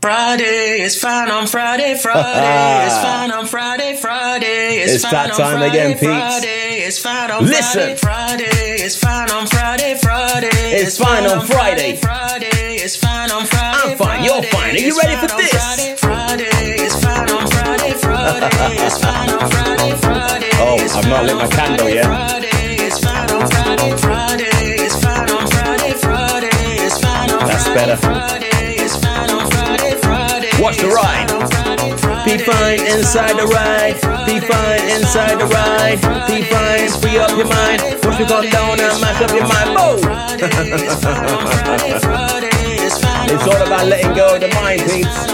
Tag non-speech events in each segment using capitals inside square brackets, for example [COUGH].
Friday, it's fine on Friday, Friday, it's fine on Friday, Friday, It's fine that on time Friday, again, peeps. Friday, it's fine on Listen. Friday, Friday, it's fine on Friday, Friday, It's fine on Friday. Friday, it's fine on Friday. I'm fine, you're fine. Are you ready for this Friday is fine on? Friday, Friday, it's fine on Friday, Friday, it's fine on Friday, Friday. Oh, I've not lit my candle Friday, yet. Friday, it's fine on Friday, Friday, it's fine on Friday, Friday, it's fine on Friday. That's better. Friday, Watch the ride. Be fine inside the ride. Be fine inside the ride. Be fine, free up your mind. Push it on down and mash up your mind. Boom! [LAUGHS] It's all about letting go of the mind, peeps.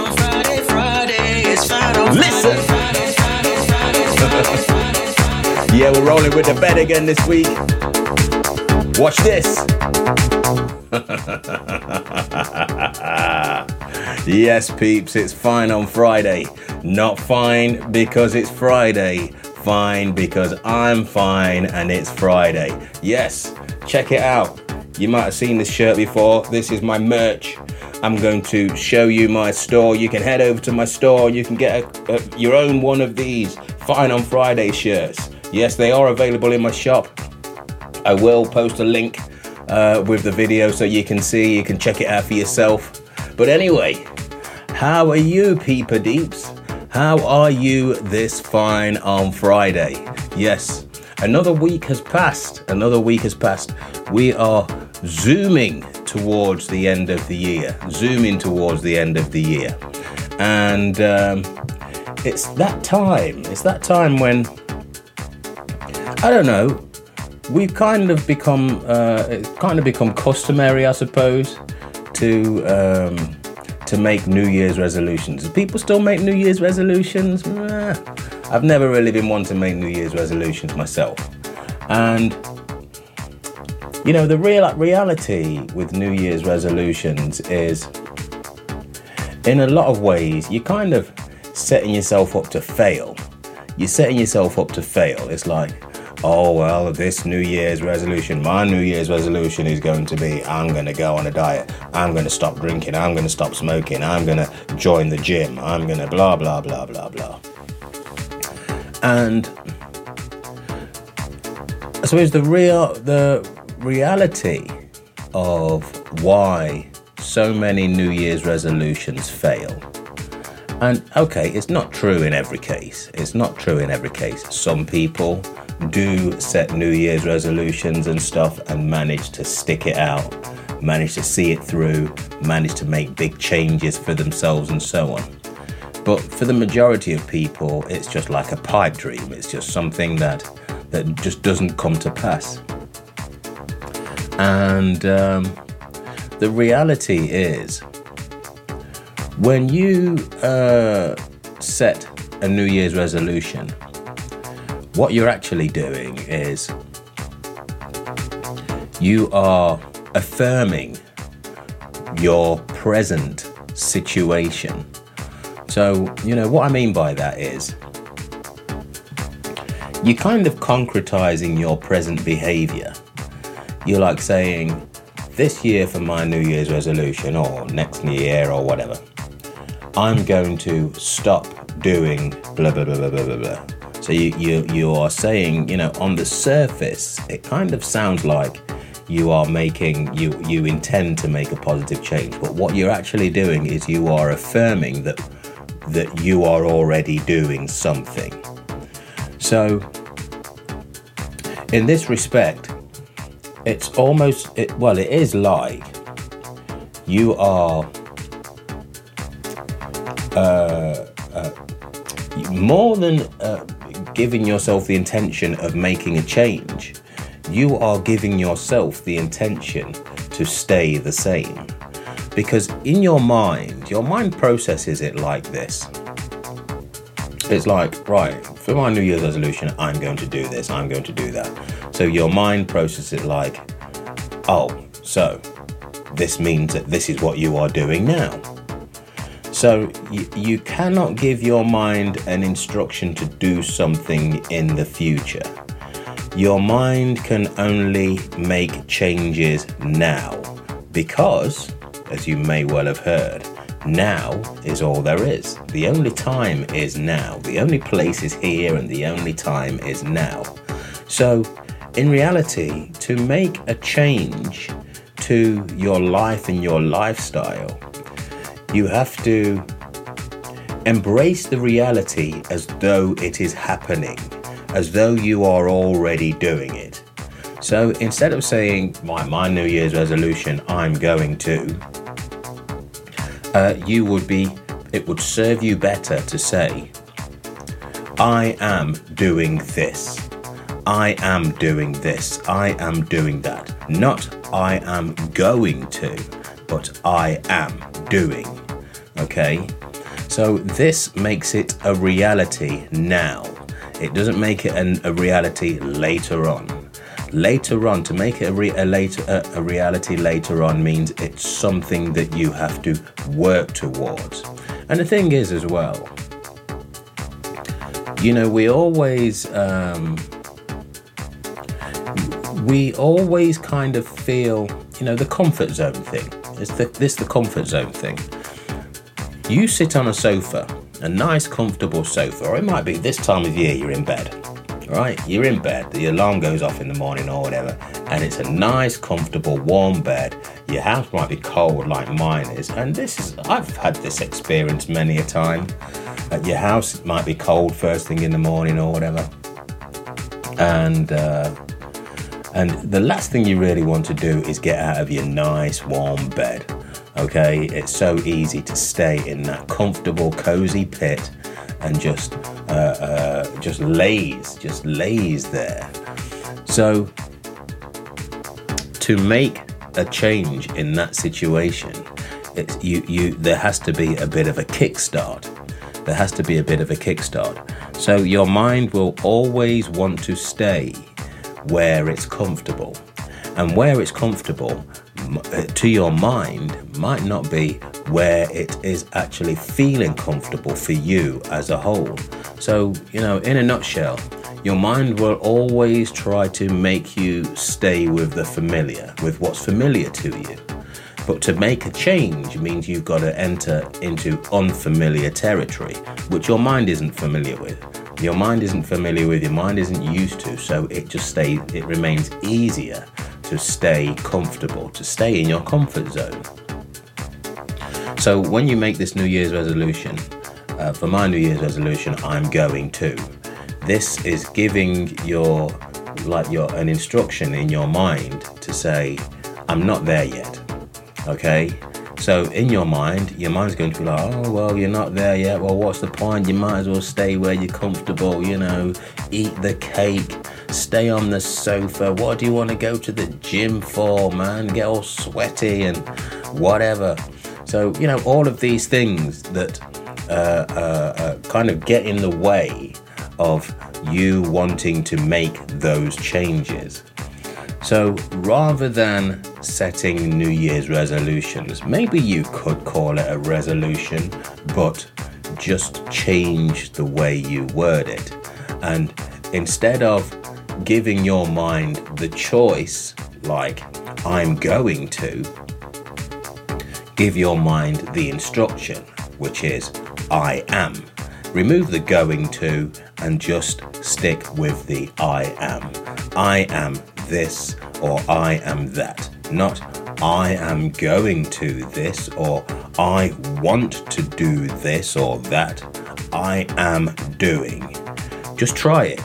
Listen. [LAUGHS] Yeah, we're rolling with the bed again this week. Watch this. [LAUGHS] yes, peeps, it's fine on Friday. Not fine because it's Friday. Fine because I'm fine and it's Friday. Yes, check it out. You might have seen this shirt before. This is my merch. I'm going to show you my store. You can head over to my store. And you can get a, a, your own one of these Fine on Friday shirts. Yes, they are available in my shop. I will post a link uh, with the video so you can see, you can check it out for yourself. But anyway, how are you, Peeper Deeps? How are you this fine on Friday? Yes, another week has passed. Another week has passed. We are zooming towards the end of the year, zooming towards the end of the year. And um, it's that time, it's that time when, I don't know, we've kind of become uh, it's kind of become customary, I suppose, to um, to make New Year's resolutions. People still make New Year's resolutions? Nah. I've never really been one to make New Year's resolutions myself, and you know the real reality with New Year's resolutions is, in a lot of ways, you're kind of setting yourself up to fail. You're setting yourself up to fail. It's like, oh well, this New Year's resolution, my New Year's resolution is going to be I'm going to go on a diet. I'm going to stop drinking. I'm going to stop smoking. I'm going to join the gym. I'm going to blah blah blah blah blah. And I suppose the real the reality of why so many New Year's resolutions fail. And okay, it's not true in every case. It's not true in every case. Some people do set New Year's resolutions and stuff and manage to stick it out, manage to see it through, manage to make big changes for themselves and so on. But for the majority of people, it's just like a pipe dream. It's just something that that just doesn't come to pass. And um, the reality is, when you uh, set a New Year's resolution, what you're actually doing is you are affirming your present situation. So, you know, what I mean by that is you're kind of concretizing your present behavior. You're like saying, this year for my New Year's resolution, or next year, or whatever, I'm going to stop doing blah blah blah blah blah blah blah. So you, you you are saying, you know, on the surface, it kind of sounds like you are making you you intend to make a positive change, but what you're actually doing is you are affirming that that you are already doing something. So in this respect, it's almost it, well, it is like you are uh, uh, more than uh, giving yourself the intention of making a change, you are giving yourself the intention to stay the same. Because in your mind, your mind processes it like this. It's like, right, for my New Year's resolution, I'm going to do this, I'm going to do that. So your mind processes it like, oh, so this means that this is what you are doing now. So you, you cannot give your mind an instruction to do something in the future. Your mind can only make changes now because, as you may well have heard, Now is all there is. The only time is now. The only place is here, and the only time is now. So, in reality, to make a change to your life and your lifestyle, you have to embrace the reality as though it is happening, as though you are already doing it. So instead of saying, my, my New Year's resolution, I'm going to, uh, you would be, it would serve you better to say, I am doing this. I am doing this. I am doing that. Not I am going to, but I am doing. Okay? So this makes it a reality now. It doesn't make it an, a reality later on. Later on, to make it a, re, a, later, a, a reality later on means it's something that you have to work towards. And the thing is, as well, you know, we always. Um, we always kind of feel, you know, the comfort zone thing. It's the, this the comfort zone thing. You sit on a sofa, a nice, comfortable sofa, or it might be this time of year you're in bed, right? You're in bed, the alarm goes off in the morning or whatever, and it's a nice, comfortable, warm bed. Your house might be cold like mine is, and this is, I've had this experience many a time. Uh, your house might be cold first thing in the morning or whatever, and uh, and the last thing you really want to do is get out of your nice warm bed. Okay, it's so easy to stay in that comfortable, cozy pit and just uh, uh, just lays, just lays there. So to make a change in that situation, it's you you there has to be a bit of a kickstart. There has to be a bit of a kickstart. So your mind will always want to stay where it's comfortable. And where it's comfortable uh, to your mind might not be where it is actually feeling comfortable for you as a whole. So, you know, in a nutshell, your mind will always try to make you stay with the familiar, with what's familiar to you. But to make a change means you've got to enter into unfamiliar territory, which your mind isn't familiar with your mind isn't familiar with, your mind isn't used to, so it just stays, it remains easier to stay comfortable, to stay in your comfort zone. So when you make this New Year's resolution, uh, for my New Year's resolution, I'm going to. This is giving your like your an instruction in your mind to say, I'm not there yet. Okay, so in your mind, your mind's going to be like, oh well, you're not there yet. Well, what's the point? You might as well stay where you're comfortable. You know, eat the cake, stay on the sofa. What do you want to go to the gym for, man? Get all sweaty and whatever. So you know, all of these things that uh, uh, uh, kind of get in the way of you wanting to make those changes. So rather than setting New Year's resolutions, maybe you could call it a resolution, but just change the way you word it. And instead of giving your mind the choice, like I'm going to, give your mind the instruction, which is I am. Remove the going to and just stick with the I am. I am this or I am that. Not I am going to this or I want to do this or that. I am doing. Just try it.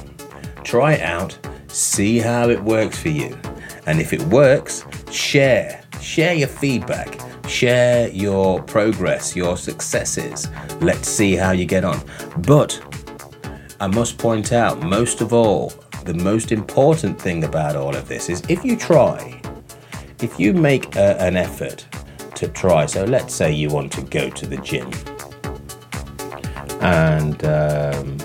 Try it out. See how it works for you. And if it works, share. Share your feedback. Share your progress, your successes. Let's see how you get on. But I must point out, most of all, the most important thing about all of this is if you try, if you make a, an effort to try, so let's say you want to go to the gym and um,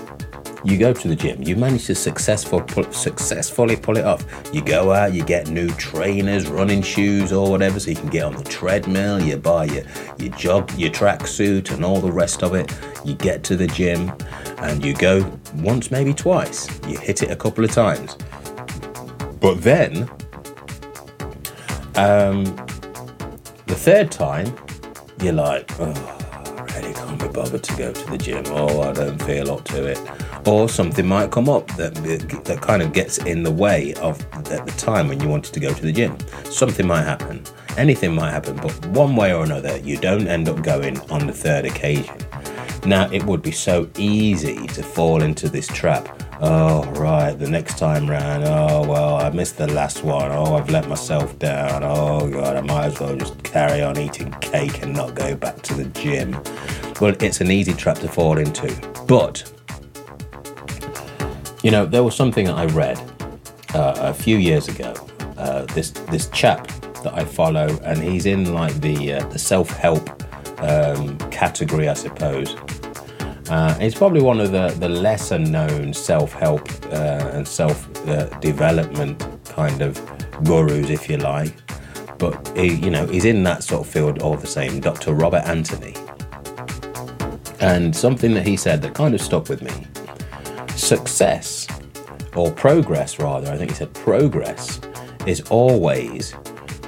you go to the gym, you manage to successful, successfully pull it off. You go out, you get new trainers, running shoes, or whatever, so you can get on the treadmill. You buy your your job, your tracksuit, and all the rest of it. You get to the gym, and you go once, maybe twice. You hit it a couple of times, but then, um, the third time, you're like, oh, really can't be bothered to go to the gym. Oh, I don't feel up to it. Or something might come up that that kind of gets in the way of at the time when you wanted to go to the gym. Something might happen. Anything might happen, but one way or another, you don't end up going on the third occasion. Now, it would be so easy to fall into this trap. Oh, right, the next time round, oh, well, I missed the last one. Oh, I've let myself down. Oh, God, I might as well just carry on eating cake and not go back to the gym. Well, it's an easy trap to fall into. But, you know, there was something I read uh, a few years ago. Uh, this this chap that I follow, and he's in like the uh, the self help um, category, I suppose. Uh, he's probably one of the, the lesser known self help uh, and self development kind of gurus, if you like. But he, you know, he's in that sort of field all the same. Dr. Robert Anthony, and something that he said that kind of stuck with me: success or progress, rather. I think he said progress is always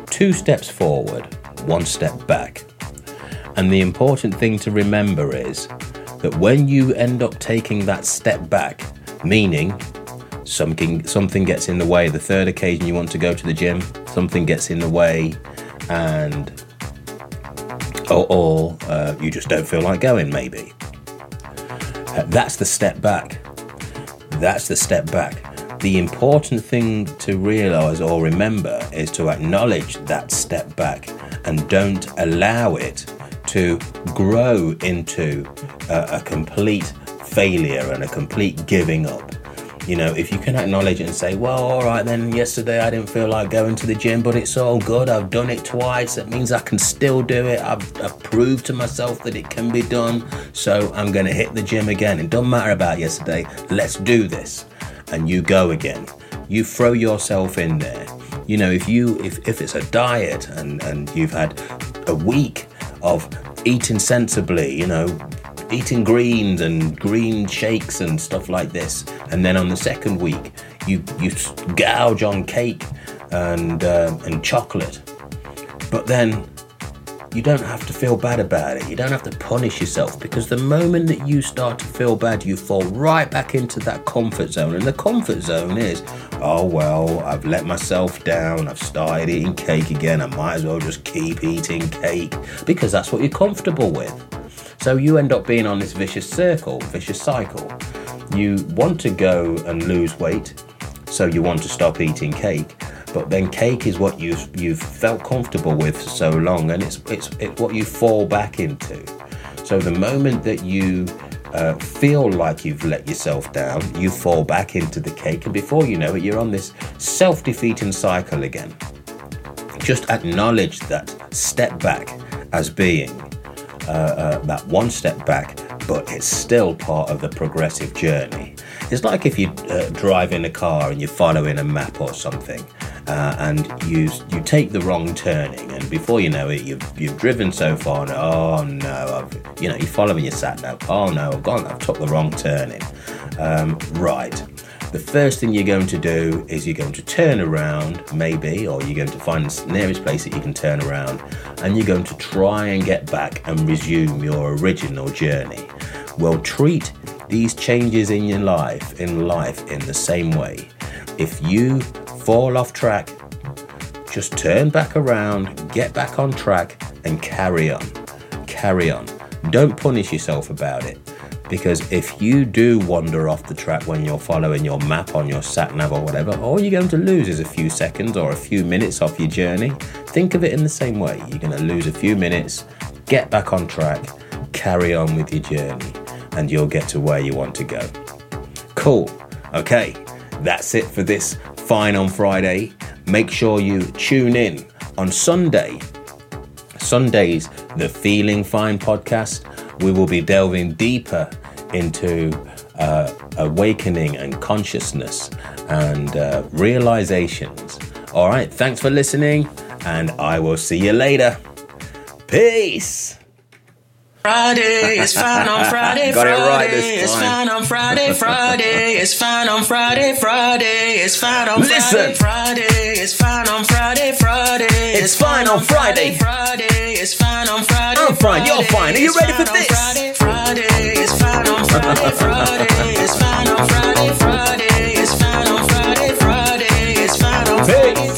two steps forward, one step back. And the important thing to remember is that when you end up taking that step back, meaning something something gets in the way, the third occasion you want to go to the gym, something gets in the way, and or, or uh, you just don't feel like going, maybe. Uh, that's the step back. That's the step back. The important thing to realize or remember is to acknowledge that step back and don't allow it to grow into a, a complete failure and a complete giving up. You know, if you can acknowledge it and say, well, all right, then yesterday I didn't feel like going to the gym, but it's all good. I've done it twice. That means I can still do it. I've, I've proved to myself that it can be done. So I'm going to hit the gym again. It doesn't matter about yesterday. Let's do this. And you go again. You throw yourself in there. You know, if you if, if it's a diet and, and you've had a week of eating sensibly, you know, eating greens and green shakes and stuff like this. And then on the second week, you you gouge on cake and uh, and chocolate. But then you don't have to feel bad about it. You don't have to punish yourself because the moment that you start to feel bad, you fall right back into that comfort zone. And the comfort zone is, oh, well, I've let myself down. I've started eating cake again. I might as well just keep eating cake because that's what you're comfortable with. So you end up being on this vicious circle, vicious cycle. You want to go and lose weight, so you want to stop eating cake but then cake is what you've you've felt comfortable with for so long, and it's it's it's what you fall back into. So the moment that you uh, feel like you've let yourself down, you fall back into the cake, and before you know it, you're on this self-defeating cycle again. Just acknowledge that step back as being uh, uh, that one step back, but it's still part of the progressive journey. It's like if you uh, drive in a car and you're following a map or something, uh, and you you take the wrong turning, and before you know it, you've you've driven so far, and oh no, I've you know you're following your sat nav. Oh no, I've gone, I've took the wrong turning. Um, right. The first thing you're going to do is you're going to turn around, maybe, or you're going to find the nearest place that you can turn around, and you're going to try and get back and resume your original journey. Well, treat these changes in your life in life in the same way. If you fall off track, just turn back around, get back on track, and carry on. Carry on. Don't punish yourself about it. Because if you do wander off the track when you're following your map on your sat nav or whatever, all you're going to lose is a few seconds or a few minutes off your journey. Think of it in the same way. You're going to lose a few minutes, get back on track, carry on with your journey, and you'll get to where you want to go. Cool. Okay, that's it for this Fine on Friday. Make sure you tune in on Sunday. Sundays, the Feeling Fine podcast. We will be delving deeper into uh, awakening and consciousness and uh, realizations. All right, thanks for listening, and I will see you later. Peace. Friday, it's Friday, right it's fine on Friday, Friday, it's fine on Friday, Friday, it's fine on Friday, Friday, it's fine on Friday, Friday, it's fine on Friday, Friday, it's fine on Friday. I'm fine, you're fine. Are you ready for this? Friday, Friday, it's fine on Friday, Friday, it's fine on Friday, Friday, it's fine on Friday, Friday, it's fine on Friday.